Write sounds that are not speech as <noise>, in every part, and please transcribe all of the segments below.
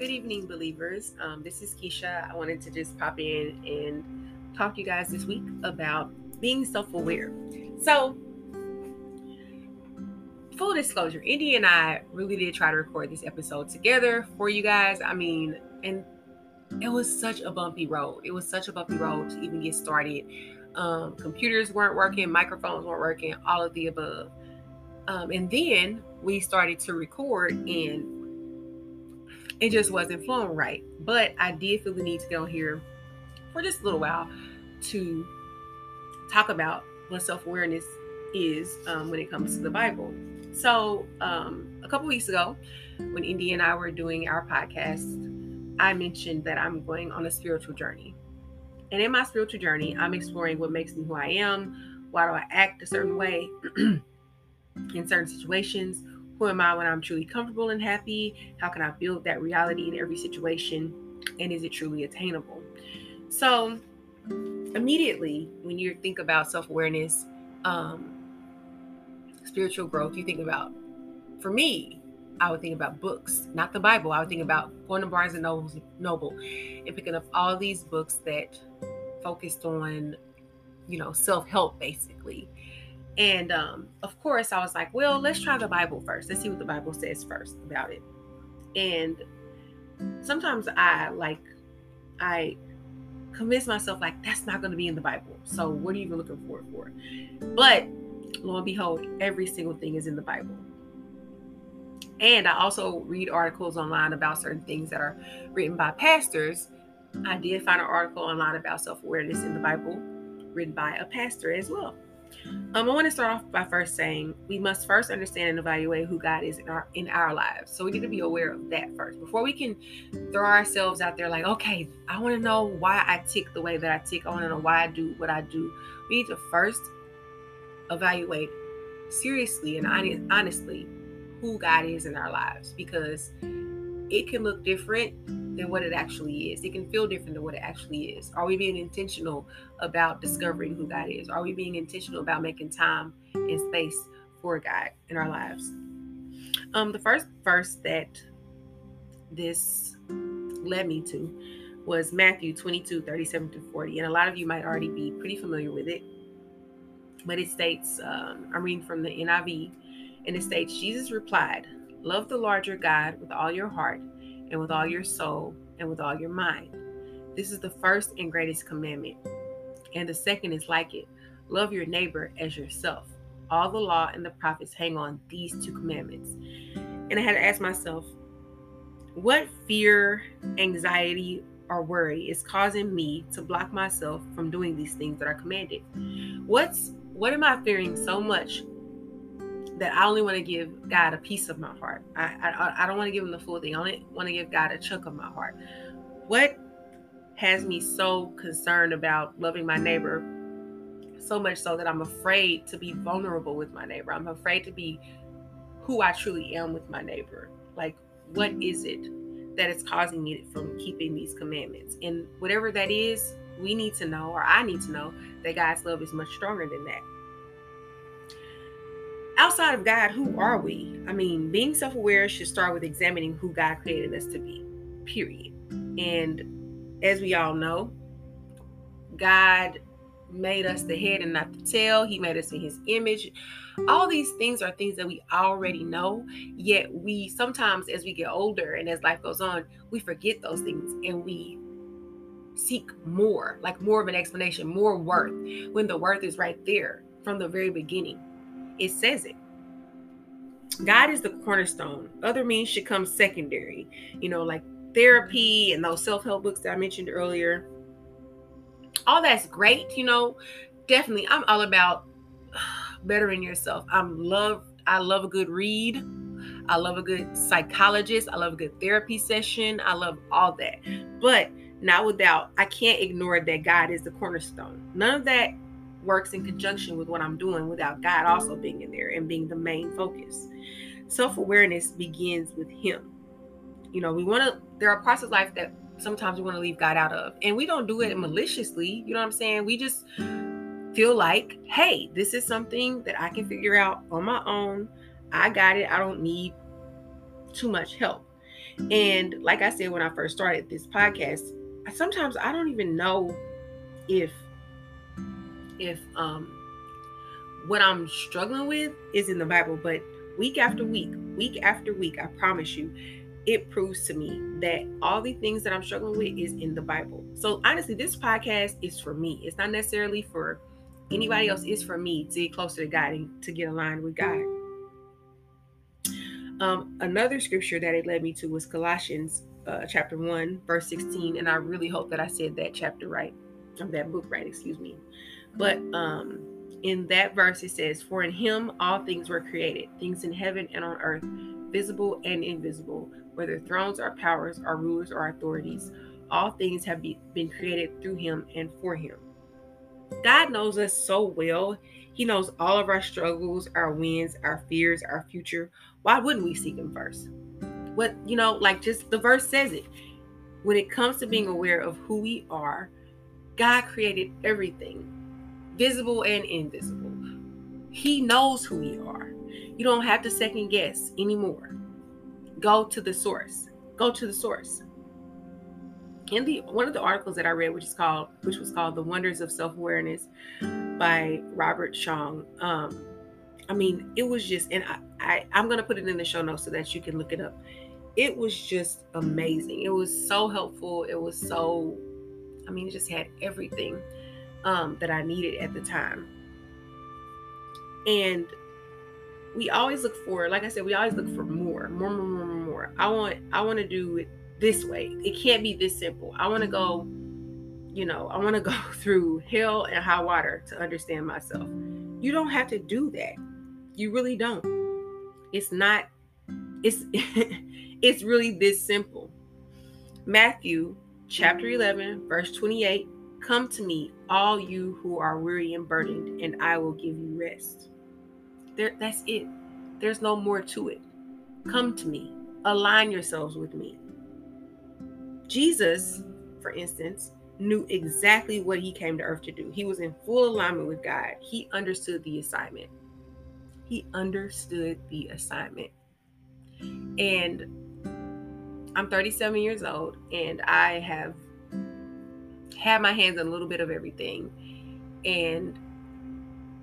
Good evening, believers. Um, this is Keisha. I wanted to just pop in and talk to you guys this week about being self aware. So, full disclosure, Indy and I really did try to record this episode together for you guys. I mean, and it was such a bumpy road. It was such a bumpy road to even get started. Um, computers weren't working, microphones weren't working, all of the above. Um, and then we started to record and it just wasn't flowing right. But I did feel the need to go here for just a little while to talk about what self awareness is um, when it comes to the Bible. So, um, a couple weeks ago, when Indy and I were doing our podcast, I mentioned that I'm going on a spiritual journey. And in my spiritual journey, I'm exploring what makes me who I am. Why do I act a certain way <clears throat> in certain situations? Who am I when I'm truly comfortable and happy? How can I build that reality in every situation? And is it truly attainable? So, immediately, when you think about self awareness, um, spiritual growth, you think about, for me, I would think about books, not the Bible. I would think about going to Barnes and Noble and picking up all these books that focused on, you know, self help basically. And um, of course, I was like, well, let's try the Bible first. Let's see what the Bible says first about it. And sometimes I like, I convince myself like that's not going to be in the Bible. So what are you even looking for it for? But lo and behold, every single thing is in the Bible. And I also read articles online about certain things that are written by pastors. I did find an article online about self awareness in the Bible written by a pastor as well. Um, I want to start off by first saying we must first understand and evaluate who God is in our in our lives. So we need to be aware of that first before we can throw ourselves out there like, okay, I want to know why I tick the way that I tick. I want to know why I do what I do. We need to first evaluate seriously and honestly who God is in our lives because it can look different than what it actually is. It can feel different than what it actually is. Are we being intentional about discovering who God is? Are we being intentional about making time and space for God in our lives? Um, the first verse that this led me to was Matthew 22 37 to 40. And a lot of you might already be pretty familiar with it. But it states, um, I'm reading from the NIV, and it states, Jesus replied, Love the Lord your God with all your heart and with all your soul and with all your mind. This is the first and greatest commandment. And the second is like it love your neighbor as yourself. All the law and the prophets hang on these two commandments. And I had to ask myself, what fear, anxiety, or worry is causing me to block myself from doing these things that are commanded? What's what am I fearing so much that I only want to give God a piece of my heart. I, I, I don't want to give him the full thing. I only want to give God a chunk of my heart. What has me so concerned about loving my neighbor so much so that I'm afraid to be vulnerable with my neighbor. I'm afraid to be who I truly am with my neighbor. Like, what is it that is causing me from keeping these commandments? And whatever that is, we need to know, or I need to know, that God's love is much stronger than that outside of God, who are we? I mean, being self aware should start with examining who God created us to be, period. And as we all know, God made us the head and not the tail. He made us in his image. All these things are things that we already know, yet we sometimes, as we get older and as life goes on, we forget those things and we seek more, like more of an explanation, more worth, when the worth is right there from the very beginning it says it. God is the cornerstone. Other means should come secondary. You know, like therapy and those self-help books that I mentioned earlier. All that's great, you know. Definitely, I'm all about <sighs> bettering yourself. I'm love I love a good read. I love a good psychologist. I love a good therapy session. I love all that. But not without, I can't ignore that God is the cornerstone. None of that works in conjunction with what I'm doing without God also being in there and being the main focus. Self awareness begins with Him. You know, we want to, there are parts of life that sometimes we want to leave God out of, and we don't do it maliciously. You know what I'm saying? We just feel like, hey, this is something that I can figure out on my own. I got it. I don't need too much help. And like I said when I first started this podcast, sometimes I don't even know if if um what I'm struggling with is in the Bible, but week after week, week after week, I promise you, it proves to me that all the things that I'm struggling with is in the Bible. So honestly, this podcast is for me. It's not necessarily for anybody else. It's for me to get closer to God and to get aligned with God. Um, another scripture that it led me to was Colossians uh, chapter 1, verse 16. And I really hope that I said that chapter right, or that book right, excuse me. But um, in that verse, it says, For in him all things were created, things in heaven and on earth, visible and invisible, whether thrones or powers or rulers or authorities. All things have be, been created through him and for him. God knows us so well. He knows all of our struggles, our wins, our fears, our future. Why wouldn't we seek him first? What, you know, like just the verse says it. When it comes to being aware of who we are, God created everything, visible and invisible. He knows who you are. You don't have to second guess anymore. Go to the source. Go to the source in the one of the articles that I read, which is called which was called "The Wonders of Self Awareness" by Robert Chong. Um, I mean, it was just, and I, I I'm gonna put it in the show notes so that you can look it up. It was just amazing. It was so helpful. It was so, I mean, it just had everything um, that I needed at the time. And we always look for, like I said, we always look for more, more, more, more, more. I want, I want to do it this way. It can't be this simple. I want to go, you know, I want to <laughs> go through hell and high water to understand myself. You don't have to do that. You really don't. It's not it's <laughs> it's really this simple. Matthew chapter 11 verse 28 Come to me all you who are weary and burdened and I will give you rest. There that's it. There's no more to it. Come to me. Align yourselves with me. Jesus, for instance, knew exactly what he came to earth to do. He was in full alignment with God. He understood the assignment. He understood the assignment. And I'm 37 years old and I have had my hands on a little bit of everything. And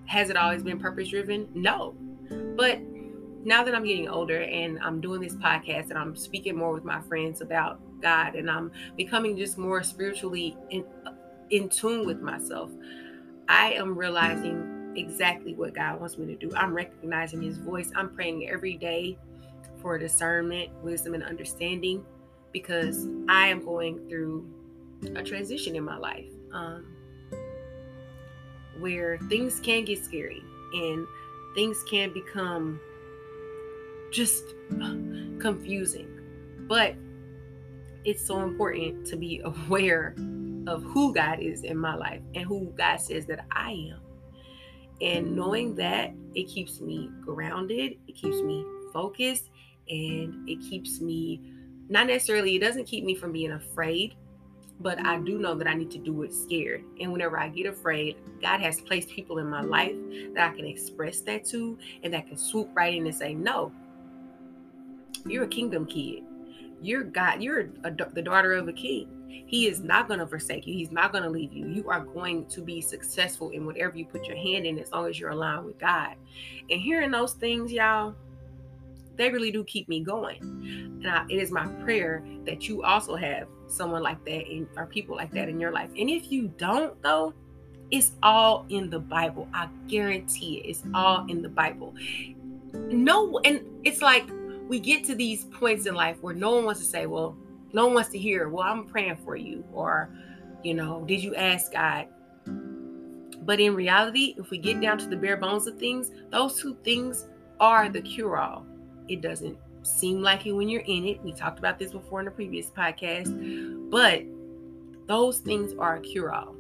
has it always been purpose driven? No. But now that I'm getting older and I'm doing this podcast and I'm speaking more with my friends about God and I'm becoming just more spiritually in, in tune with myself, I am realizing exactly what God wants me to do. I'm recognizing His voice. I'm praying every day for discernment, wisdom, and understanding because I am going through a transition in my life um, where things can get scary and things can become just confusing. But it's so important to be <laughs> aware of who God is in my life and who God says that I am. And knowing that, it keeps me grounded, it keeps me focused, and it keeps me not necessarily, it doesn't keep me from being afraid, but I do know that I need to do it scared. And whenever I get afraid, God has placed people in my life that I can express that to and that can swoop right in and say, No, you're a kingdom kid you're God, you're a, the daughter of a king. He is not going to forsake you. He's not going to leave you. You are going to be successful in whatever you put your hand in as long as you're aligned with God. And hearing those things, y'all, they really do keep me going. And I, it is my prayer that you also have someone like that in, or people like that in mm-hmm. your life. And if you don't, though, it's all in the Bible. I guarantee it. It's all mm-hmm. in the Bible. No, and it's like we get to these points in life where no one wants to say, well, no one wants to hear, well, I'm praying for you, or, you know, did you ask God? But in reality, if we get down to the bare bones of things, those two things are the cure all. It doesn't seem like it when you're in it. We talked about this before in the previous podcast, but those things are a cure all.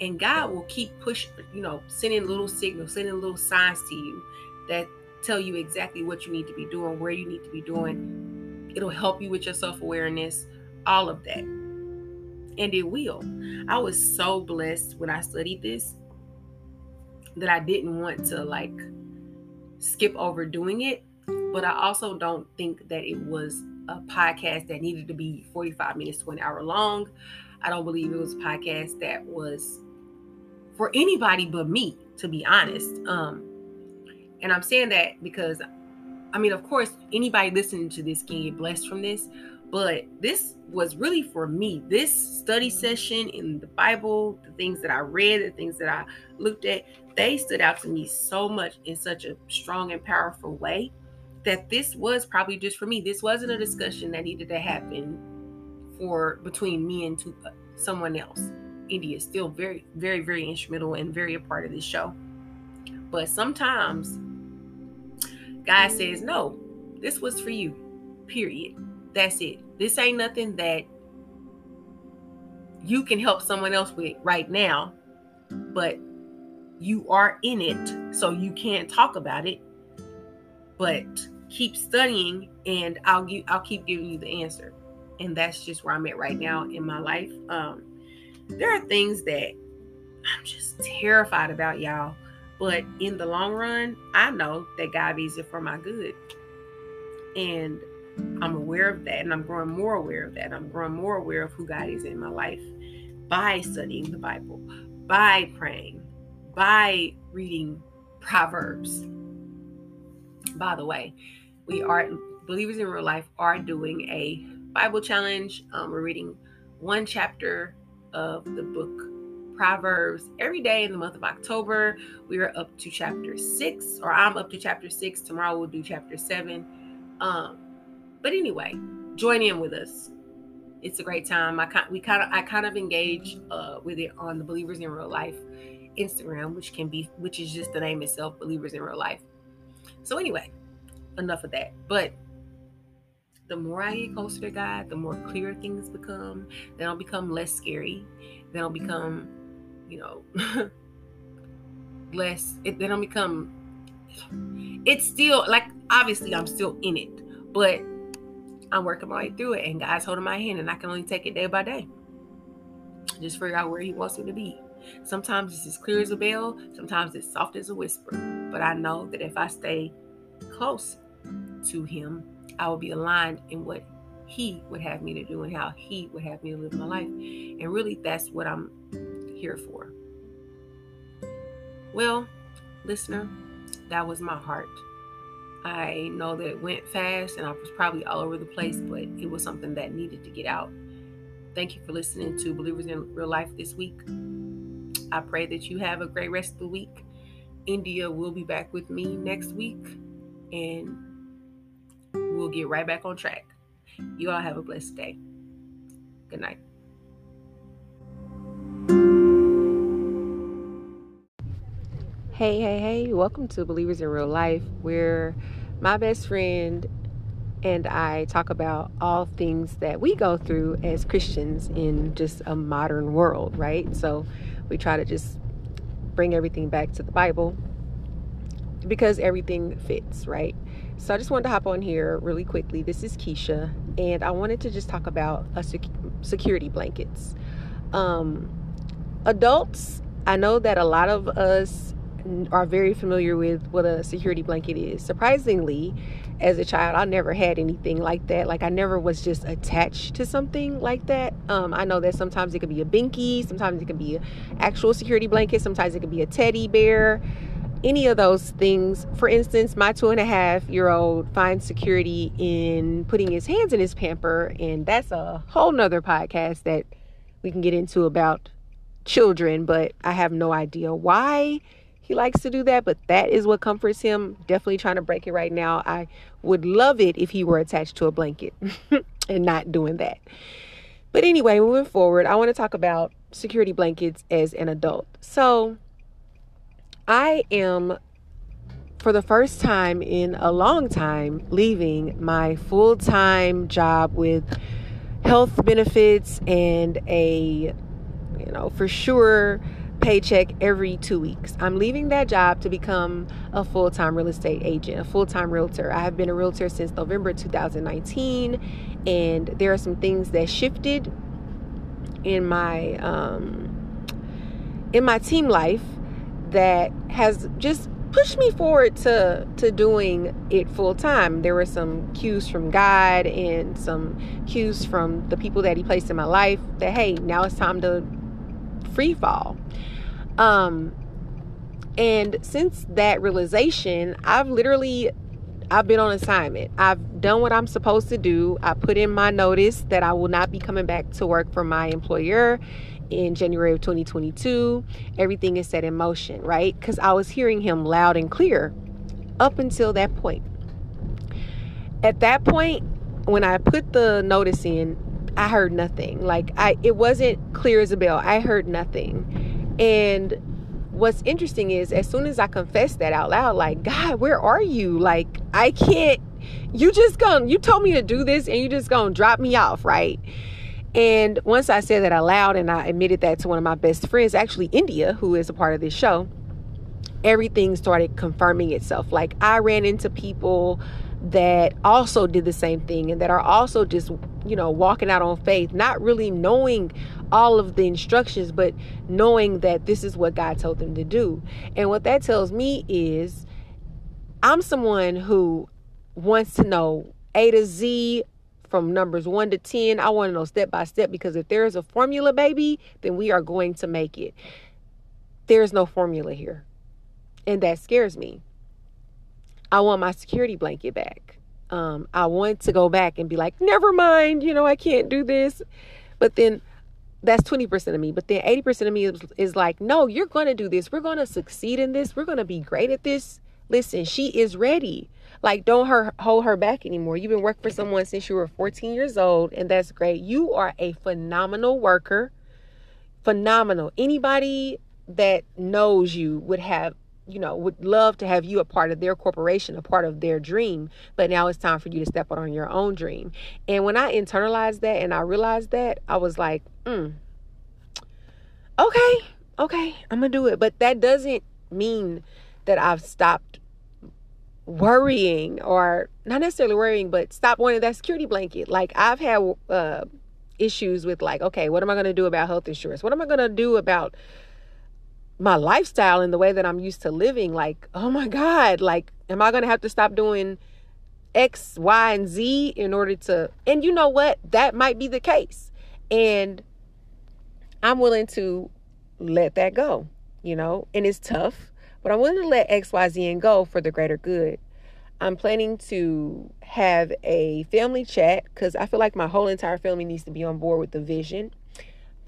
And God will keep pushing, you know, sending little signals, sending little signs to you that tell you exactly what you need to be doing, where you need to be doing. It'll help you with your self awareness, all of that. And it will. I was so blessed when I studied this that I didn't want to like skip over doing it, but I also don't think that it was a podcast that needed to be 45 minutes to an hour long. I don't believe it was a podcast that was for anybody but me, to be honest. Um, and I'm saying that because, I mean, of course, anybody listening to this can get blessed from this, but this was really for me. This study session in the Bible, the things that I read, the things that I looked at, they stood out to me so much in such a strong and powerful way that this was probably just for me. This wasn't a discussion that needed to happen for between me and uh, someone else. India is still very, very, very instrumental and very a part of this show. But sometimes God says, no, this was for you, period. That's it. This ain't nothing that you can help someone else with right now, but you are in it, so you can't talk about it. But keep studying, and I'll I'll keep giving you the answer. And that's just where I'm at right now in my life. Um, there are things that I'm just terrified about, y'all. But in the long run, I know that God is it for my good. And I'm aware of that. And I'm growing more aware of that. I'm growing more aware of who God is in my life by studying the Bible, by praying, by reading Proverbs. By the way, we are believers in real life are doing a Bible challenge. Um, we're reading one chapter of the book Proverbs every day in the month of October. We are up to chapter six, or I'm up to chapter six. Tomorrow we'll do chapter seven. Um, but anyway, join in with us. It's a great time. I kind we kind of I kind of engage uh, with it on the Believers in Real Life Instagram, which can be which is just the name itself, Believers in Real Life. So anyway, enough of that. But the more I get closer to God, the more clear things become. They don't become less scary. They don't mm-hmm. become you know, <laughs> less, it, they don't become, it's still like, obviously, I'm still in it, but I'm working my way through it, and God's holding my hand, and I can only take it day by day. Just figure out where He wants me to be. Sometimes it's as clear as a bell, sometimes it's soft as a whisper. But I know that if I stay close to Him, I will be aligned in what He would have me to do and how He would have me to live my life. And really, that's what I'm here for. Well, listener, that was my heart. I know that it went fast and I was probably all over the place, but it was something that needed to get out. Thank you for listening to Believers in Real Life this week. I pray that you have a great rest of the week. India will be back with me next week and we'll get right back on track. You all have a blessed day. Good night. Hey, hey, hey, welcome to Believers in Real Life, where my best friend and I talk about all things that we go through as Christians in just a modern world, right? So we try to just bring everything back to the Bible because everything fits, right? So I just wanted to hop on here really quickly. This is Keisha, and I wanted to just talk about a sec- security blankets. Um, adults, I know that a lot of us are very familiar with what a security blanket is. Surprisingly, as a child, I never had anything like that. Like I never was just attached to something like that. Um, I know that sometimes it could be a binky, sometimes it can be an actual security blanket, sometimes it could be a teddy bear. Any of those things. For instance, my two and a half year old finds security in putting his hands in his pamper, and that's a whole nother podcast that we can get into about children, but I have no idea why he likes to do that, but that is what comforts him. Definitely trying to break it right now. I would love it if he were attached to a blanket <laughs> and not doing that. But anyway, moving forward, I want to talk about security blankets as an adult. So, I am for the first time in a long time leaving my full-time job with health benefits and a you know, for sure paycheck every two weeks. I'm leaving that job to become a full time real estate agent, a full time realtor. I have been a realtor since November 2019, and there are some things that shifted in my um, in my team life that has just pushed me forward to to doing it full time. There were some cues from God and some cues from the people that He placed in my life that hey, now it's time to free fall. Um, and since that realization, I've literally I've been on assignment. I've done what I'm supposed to do. I put in my notice that I will not be coming back to work for my employer in January of 2022. Everything is set in motion, right? Because I was hearing him loud and clear up until that point. At that point, when I put the notice in, I heard nothing. Like I it wasn't clear as a bell. I heard nothing. And what's interesting is as soon as I confessed that out loud, like, God, where are you? Like, I can't you just gonna you told me to do this and you just gonna drop me off, right? And once I said that out loud and I admitted that to one of my best friends, actually India, who is a part of this show, everything started confirming itself. Like I ran into people that also did the same thing and that are also just, you know, walking out on faith, not really knowing all of the instructions, but knowing that this is what God told them to do. And what that tells me is I'm someone who wants to know A to Z from numbers one to 10. I want to know step by step because if there is a formula, baby, then we are going to make it. There's no formula here. And that scares me. I want my security blanket back. Um, I want to go back and be like, never mind, you know, I can't do this. But then that's 20% of me. But then 80% of me is, is like, no, you're going to do this. We're going to succeed in this. We're going to be great at this. Listen, she is ready. Like, don't her hold her back anymore. You've been working for someone since you were 14 years old, and that's great. You are a phenomenal worker. Phenomenal. Anybody that knows you would have, you know, would love to have you a part of their corporation, a part of their dream. But now it's time for you to step out on your own dream. And when I internalized that and I realized that, I was like, mm, okay, okay, I'm gonna do it. But that doesn't mean that I've stopped worrying or not necessarily worrying, but stop wanting that security blanket. Like I've had uh, issues with like, okay, what am I going to do about health insurance? What am I going to do about my lifestyle and the way that I'm used to living? Like, oh my God, like, am I going to have to stop doing X, Y, and Z in order to, and you know what? That might be the case. And I'm willing to let that go, you know, and it's tough but I'm willing to let X, Y, Z and go for the greater good. I'm planning to have a family chat because I feel like my whole entire family needs to be on board with the vision.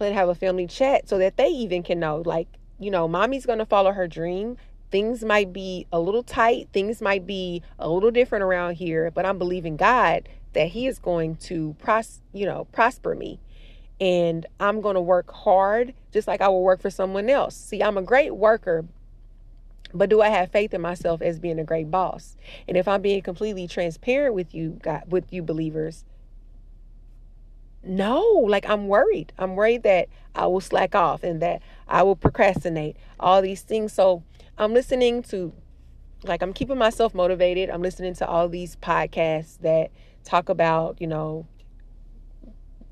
I'm to have a family chat so that they even can know, like, you know, mommy's going to follow her dream. Things might be a little tight, things might be a little different around here, but I'm believing God that He is going to pros, you know, prosper me and I'm going to work hard just like I will work for someone else. See, I'm a great worker, but do I have faith in myself as being a great boss? And if I'm being completely transparent with you, God, with you believers, no, like I'm worried. I'm worried that I will slack off and that I will procrastinate, all these things. So I'm listening to, like, I'm keeping myself motivated. I'm listening to all these podcasts that talk about, you know,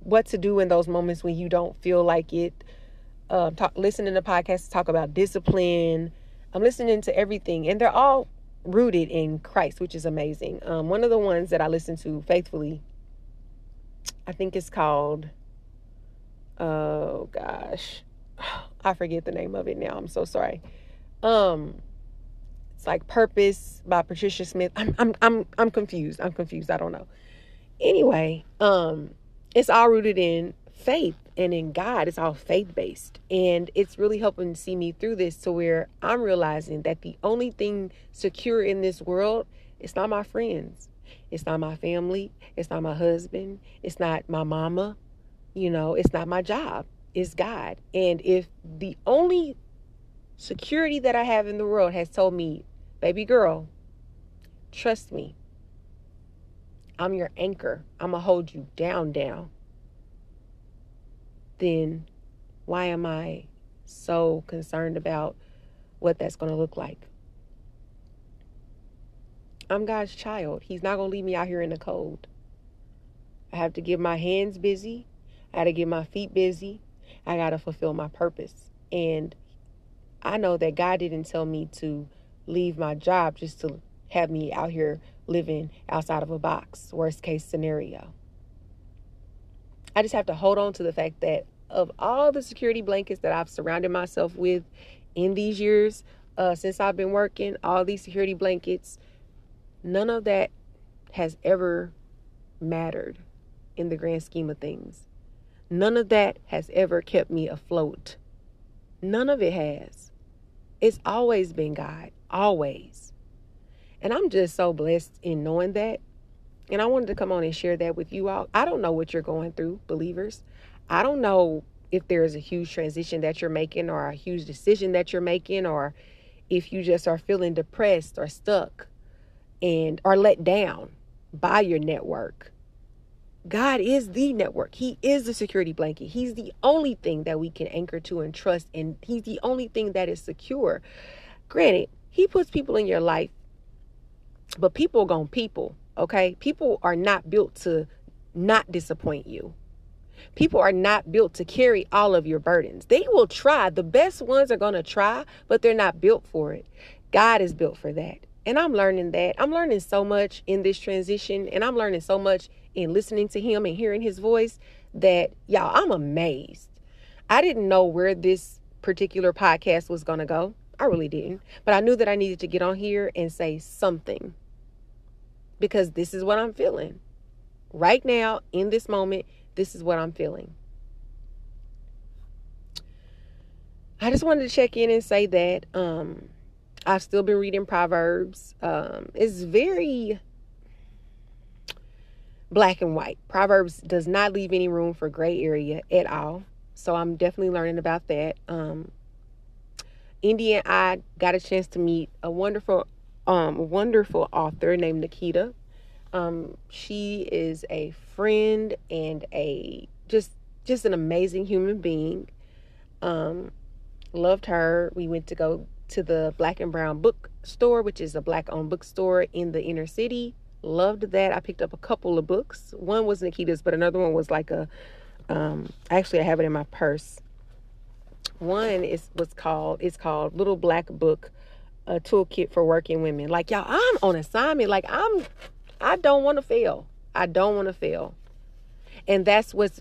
what to do in those moments when you don't feel like it. Uh, talk, listening to podcasts talk about discipline, I'm listening to everything, and they're all rooted in Christ, which is amazing. Um, one of the ones that I listen to faithfully, I think it's called, oh gosh, I forget the name of it now. I'm so sorry. Um, it's like Purpose by Patricia Smith. I'm I'm I'm I'm confused. I'm confused. I don't know. Anyway, um, it's all rooted in faith and in God. It's all faith based. And it's really helping see me through this to where I'm realizing that the only thing secure in this world is not my friends. It's not my family. It's not my husband. It's not my mama. You know, it's not my job. It's God. And if the only security that I have in the world has told me, baby girl, trust me, I'm your anchor. I'm going to hold you down, down then why am I so concerned about what that's going to look like? I'm God's child. He's not going to leave me out here in the cold. I have to get my hands busy. I got to get my feet busy. I got to fulfill my purpose. And I know that God didn't tell me to leave my job just to have me out here living outside of a box, worst case scenario. I just have to hold on to the fact that of all the security blankets that I've surrounded myself with in these years uh, since I've been working, all these security blankets, none of that has ever mattered in the grand scheme of things. None of that has ever kept me afloat. None of it has. It's always been God, always. And I'm just so blessed in knowing that. And I wanted to come on and share that with you all. I don't know what you're going through, believers. I don't know if there is a huge transition that you're making or a huge decision that you're making or if you just are feeling depressed or stuck and are let down by your network. God is the network. He is the security blanket. He's the only thing that we can anchor to and trust and he's the only thing that is secure. Granted, he puts people in your life but people going people, okay? People are not built to not disappoint you. People are not built to carry all of your burdens. They will try. The best ones are going to try, but they're not built for it. God is built for that. And I'm learning that. I'm learning so much in this transition, and I'm learning so much in listening to Him and hearing His voice that, y'all, I'm amazed. I didn't know where this particular podcast was going to go. I really didn't. But I knew that I needed to get on here and say something because this is what I'm feeling. Right now, in this moment, this is what I'm feeling. I just wanted to check in and say that um, I've still been reading Proverbs. Um, it's very black and white. Proverbs does not leave any room for gray area at all. So I'm definitely learning about that. Um, Indy and I got a chance to meet a wonderful, um, wonderful author named Nikita. Um, she is a friend and a just just an amazing human being. Um, loved her. We went to go to the Black and Brown bookstore, which is a black owned bookstore in the inner city. Loved that. I picked up a couple of books. One was Nikita's, but another one was like a um actually I have it in my purse. One is what's called it's called Little Black Book, a toolkit for working women. Like y'all, I'm on assignment. Like I'm I don't want to fail. I don't want to fail. And that's what's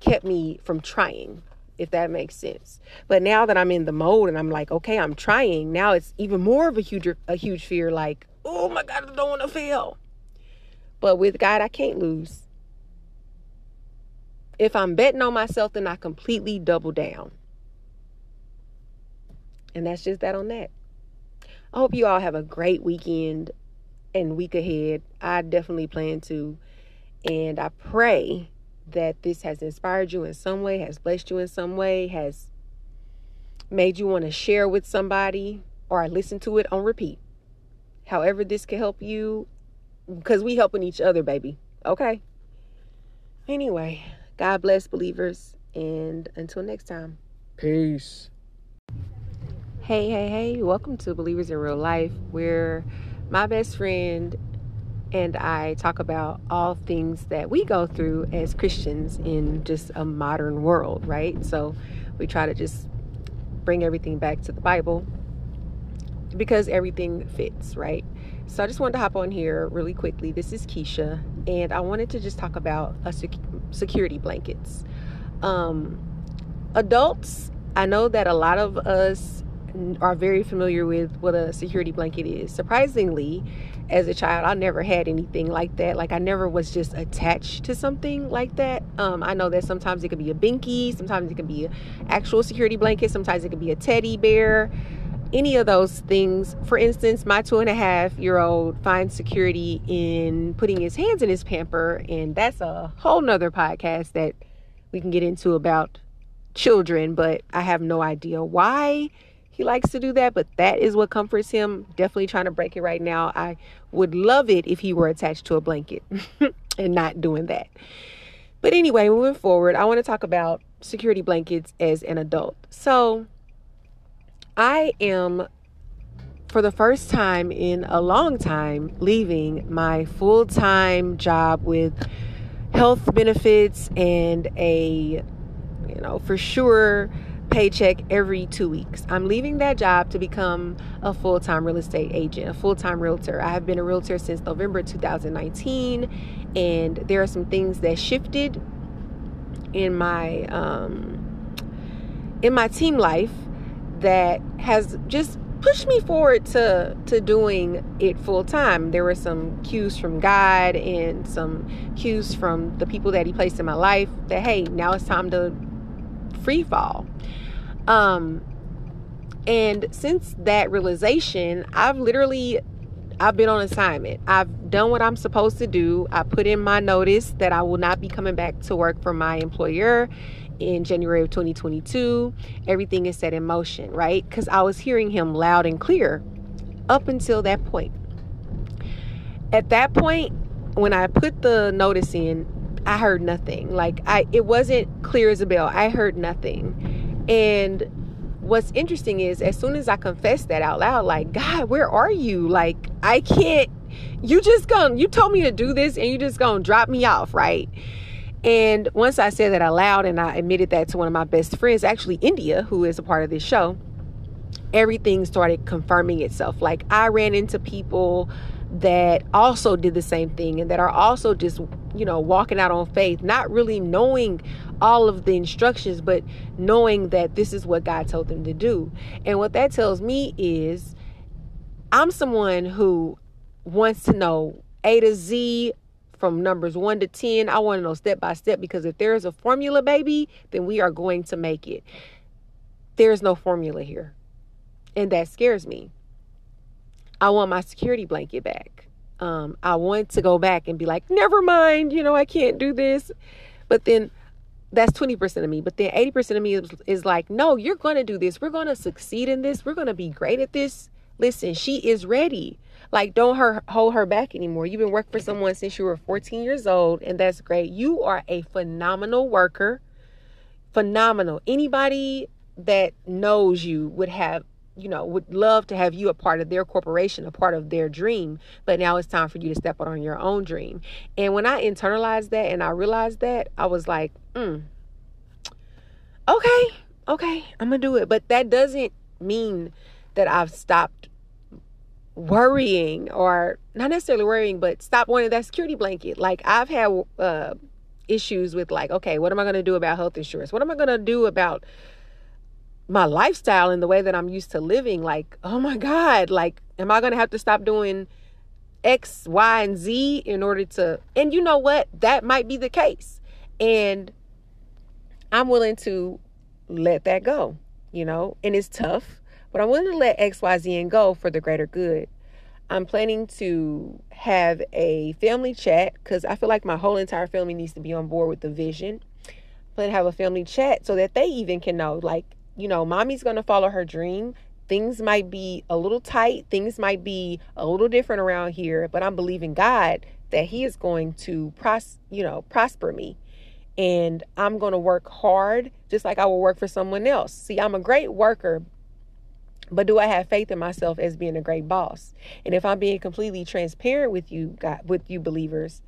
kept me from trying, if that makes sense. But now that I'm in the mode and I'm like, okay, I'm trying, now it's even more of a huge a huge fear like, oh my God, I don't want to fail. But with God, I can't lose. If I'm betting on myself, then I completely double down. And that's just that on that. I hope you all have a great weekend and week ahead. I definitely plan to. And I pray that this has inspired you in some way, has blessed you in some way, has made you want to share with somebody or listen to it on repeat. However, this can help you because we helping each other, baby. Okay. Anyway, God bless believers. And until next time, peace. Hey, hey, hey, welcome to Believers in Real Life, where my best friend and I talk about all things that we go through as Christians in just a modern world, right? So we try to just bring everything back to the Bible because everything fits, right? So I just wanted to hop on here really quickly. This is Keisha, and I wanted to just talk about sec- security blankets. Um, adults, I know that a lot of us are very familiar with what a security blanket is. Surprisingly, as a child, I never had anything like that. Like I never was just attached to something like that. Um, I know that sometimes it could be a binky, sometimes it can be an actual security blanket, sometimes it could be a teddy bear. Any of those things. For instance, my two and a half year old finds security in putting his hands in his pamper, and that's a whole nother podcast that we can get into about children, but I have no idea why he likes to do that, but that is what comforts him. Definitely trying to break it right now. I would love it if he were attached to a blanket <laughs> and not doing that. But anyway, moving forward, I want to talk about security blankets as an adult. So, I am for the first time in a long time leaving my full time job with health benefits and a, you know, for sure paycheck every two weeks. I'm leaving that job to become a full time real estate agent, a full time realtor. I have been a realtor since November 2019, and there are some things that shifted in my um, in my team life that has just pushed me forward to to doing it full time. There were some cues from God and some cues from the people that He placed in my life that hey, now it's time to free fall. Um, and since that realization, I've literally I've been on assignment. I've done what I'm supposed to do. I put in my notice that I will not be coming back to work for my employer in January of 2022. Everything is set in motion, right? Because I was hearing him loud and clear up until that point. At that point, when I put the notice in, I heard nothing. Like I it wasn't clear as a bell. I heard nothing. And what's interesting is as soon as I confessed that out loud, like, God, where are you? Like, I can't you just gonna you told me to do this and you just gonna drop me off, right? And once I said that out loud and I admitted that to one of my best friends, actually India, who is a part of this show, everything started confirming itself. Like I ran into people that also did the same thing and that are also just, you know, walking out on faith, not really knowing all of the instructions, but knowing that this is what God told them to do. And what that tells me is I'm someone who wants to know A to Z from numbers one to 10. I want to know step by step because if there is a formula, baby, then we are going to make it. There's no formula here. And that scares me. I want my security blanket back. Um, I want to go back and be like, never mind, you know, I can't do this. But then that's 20% of me. But then 80% of me is, is like, no, you're going to do this. We're going to succeed in this. We're going to be great at this. Listen, she is ready. Like, don't her, hold her back anymore. You've been working for someone since you were 14 years old, and that's great. You are a phenomenal worker. Phenomenal. Anybody that knows you would have, you know, would love to have you a part of their corporation, a part of their dream. But now it's time for you to step out on your own dream. And when I internalized that and I realized that, I was like, mm, okay, okay, I'm going to do it. But that doesn't mean that I've stopped worrying or not necessarily worrying, but stop wanting that security blanket. Like I've had uh, issues with like, okay, what am I going to do about health insurance? What am I going to do about my lifestyle and the way that I'm used to living? Like, oh my God, like, am I going to have to stop doing X, Y, and Z in order to, and you know what? That might be the case. And I'm willing to let that go, you know, and it's tough but I'm willing to let X, Y, Z and go for the greater good. I'm planning to have a family chat because I feel like my whole entire family needs to be on board with the vision. plan to have a family chat so that they even can know, like, you know, mommy's to follow her dream. Things might be a little tight, things might be a little different around here, but I'm believing God that He is going to pros, you know, prosper me and I'm to work hard just like I will work for someone else. See, I'm a great worker, but do I have faith in myself as being a great boss? And if I'm being completely transparent with you, God, with you believers,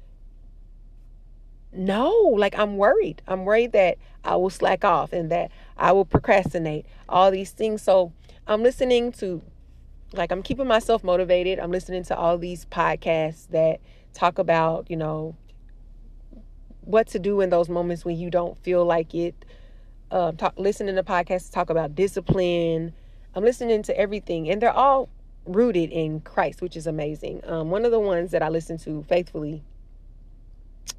no, like I'm worried. I'm worried that I will slack off and that I will procrastinate, all these things. So I'm listening to, like, I'm keeping myself motivated. I'm listening to all these podcasts that talk about, you know, what to do in those moments when you don't feel like it. Uh, talk, listening to podcasts talk about discipline, I'm listening to everything, and they're all rooted in Christ, which is amazing. Um, one of the ones that I listen to faithfully,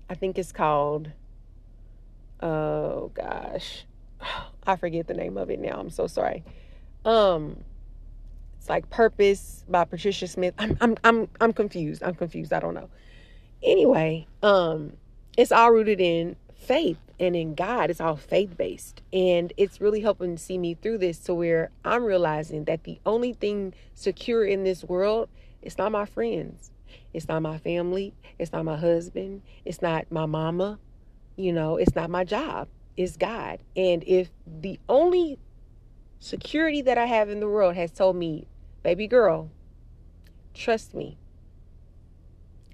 I think it's called, oh gosh, <sighs> I forget the name of it now. I'm so sorry. Um, it's like Purpose by Patricia Smith. I'm I'm I'm I'm confused. I'm confused. I don't know. Anyway, um, it's all rooted in faith and in God, it's all faith based. And it's really helping see me through this to where I'm realizing that the only thing secure in this world is not my friends, it's not my family, it's not my husband, it's not my mama, you know, it's not my job, it's God. And if the only security that I have in the world has told me, baby girl, trust me,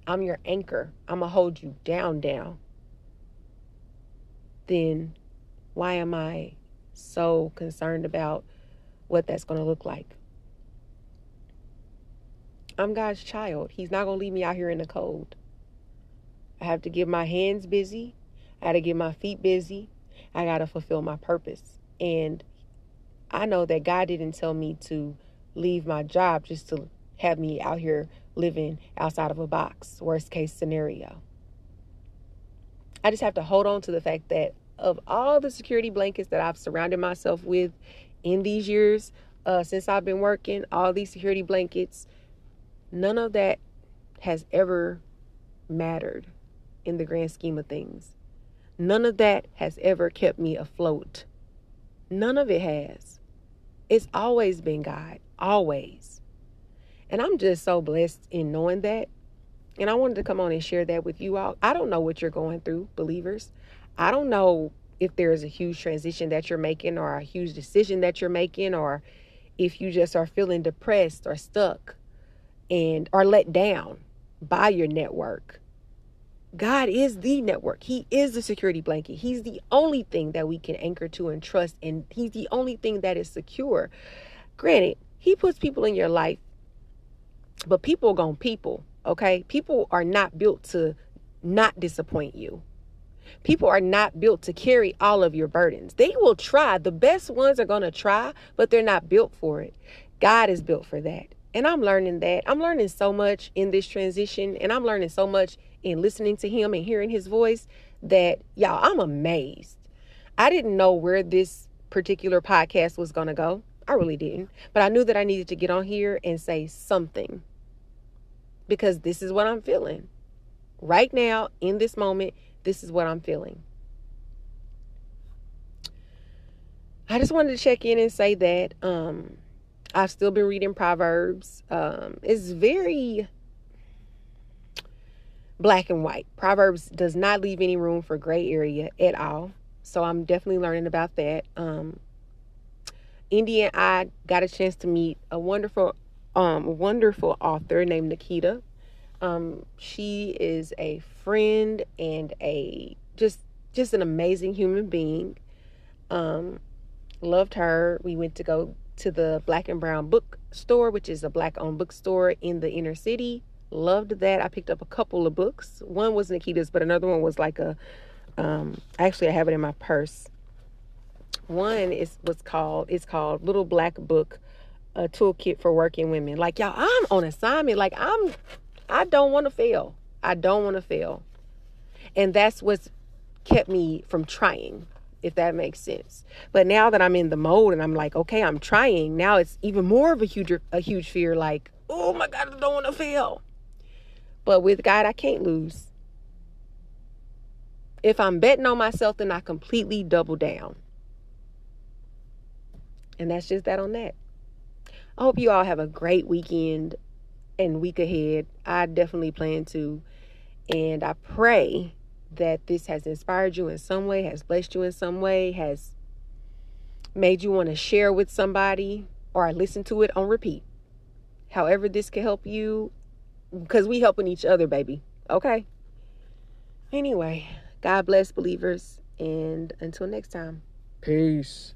I'm your anchor, I'm gonna hold you down, down then why am I so concerned about what that's going to look like. I'm God's child. He's not going to leave me out here in the cold. I have to get my hands busy. I got to get my feet busy. I got to fulfill my purpose. And I know that God didn't tell me to leave my job just to have me out here living outside of a box, worst case scenario. I just have to hold on to the fact that of all the security blankets that I've surrounded myself with in these years uh, since I've been working, all these security blankets, none of that has ever mattered in the grand scheme of things. None of that has ever kept me afloat. None of it has. It's always been God, always. And I'm just so blessed in knowing that. And I wanted to come on and share that with you all. I don't know what you're going through, believers. I don't know if there's a huge transition that you're making or a huge decision that you're making or if you just are feeling depressed or stuck and are let down by your network. God is the network. He is the security blanket. He's the only thing that we can anchor to and trust and he's the only thing that is secure. Granted, he puts people in your life, but people going people, okay? People are not built to not disappoint you. People are not built to carry all of your burdens. They will try. The best ones are going to try, but they're not built for it. God is built for that. And I'm learning that. I'm learning so much in this transition, and I'm learning so much in listening to Him and hearing His voice that, y'all, I'm amazed. I didn't know where this particular podcast was going to go. I really didn't. But I knew that I needed to get on here and say something because this is what I'm feeling. Right now, in this moment, this is what I'm feeling. I just wanted to check in and say that um, I've still been reading Proverbs. Um, it's very black and white. Proverbs does not leave any room for gray area at all. So I'm definitely learning about that. Um, India and I got a chance to meet a wonderful, um, wonderful author named Nikita. Um, she is a friend and a just just an amazing human being. Um, loved her. We went to go to the Black and Brown Bookstore, which is a black owned bookstore in the inner city. Loved that. I picked up a couple of books. One was Nikita's, but another one was like a um actually I have it in my purse. One is was called it's called Little Black Book, a toolkit for working women. Like y'all, I'm on assignment. Like I'm I don't want to fail. I don't want to fail. And that's what's kept me from trying, if that makes sense. But now that I'm in the mode and I'm like, okay, I'm trying, now it's even more of a huge a huge fear like, oh my God, I don't want to fail. But with God, I can't lose. If I'm betting on myself, then I completely double down. And that's just that on that. I hope you all have a great weekend and week ahead. I definitely plan to. And I pray that this has inspired you in some way, has blessed you in some way, has made you want to share with somebody or listen to it on repeat. However, this can help you because we helping each other, baby. Okay. Anyway, God bless believers and until next time. Peace.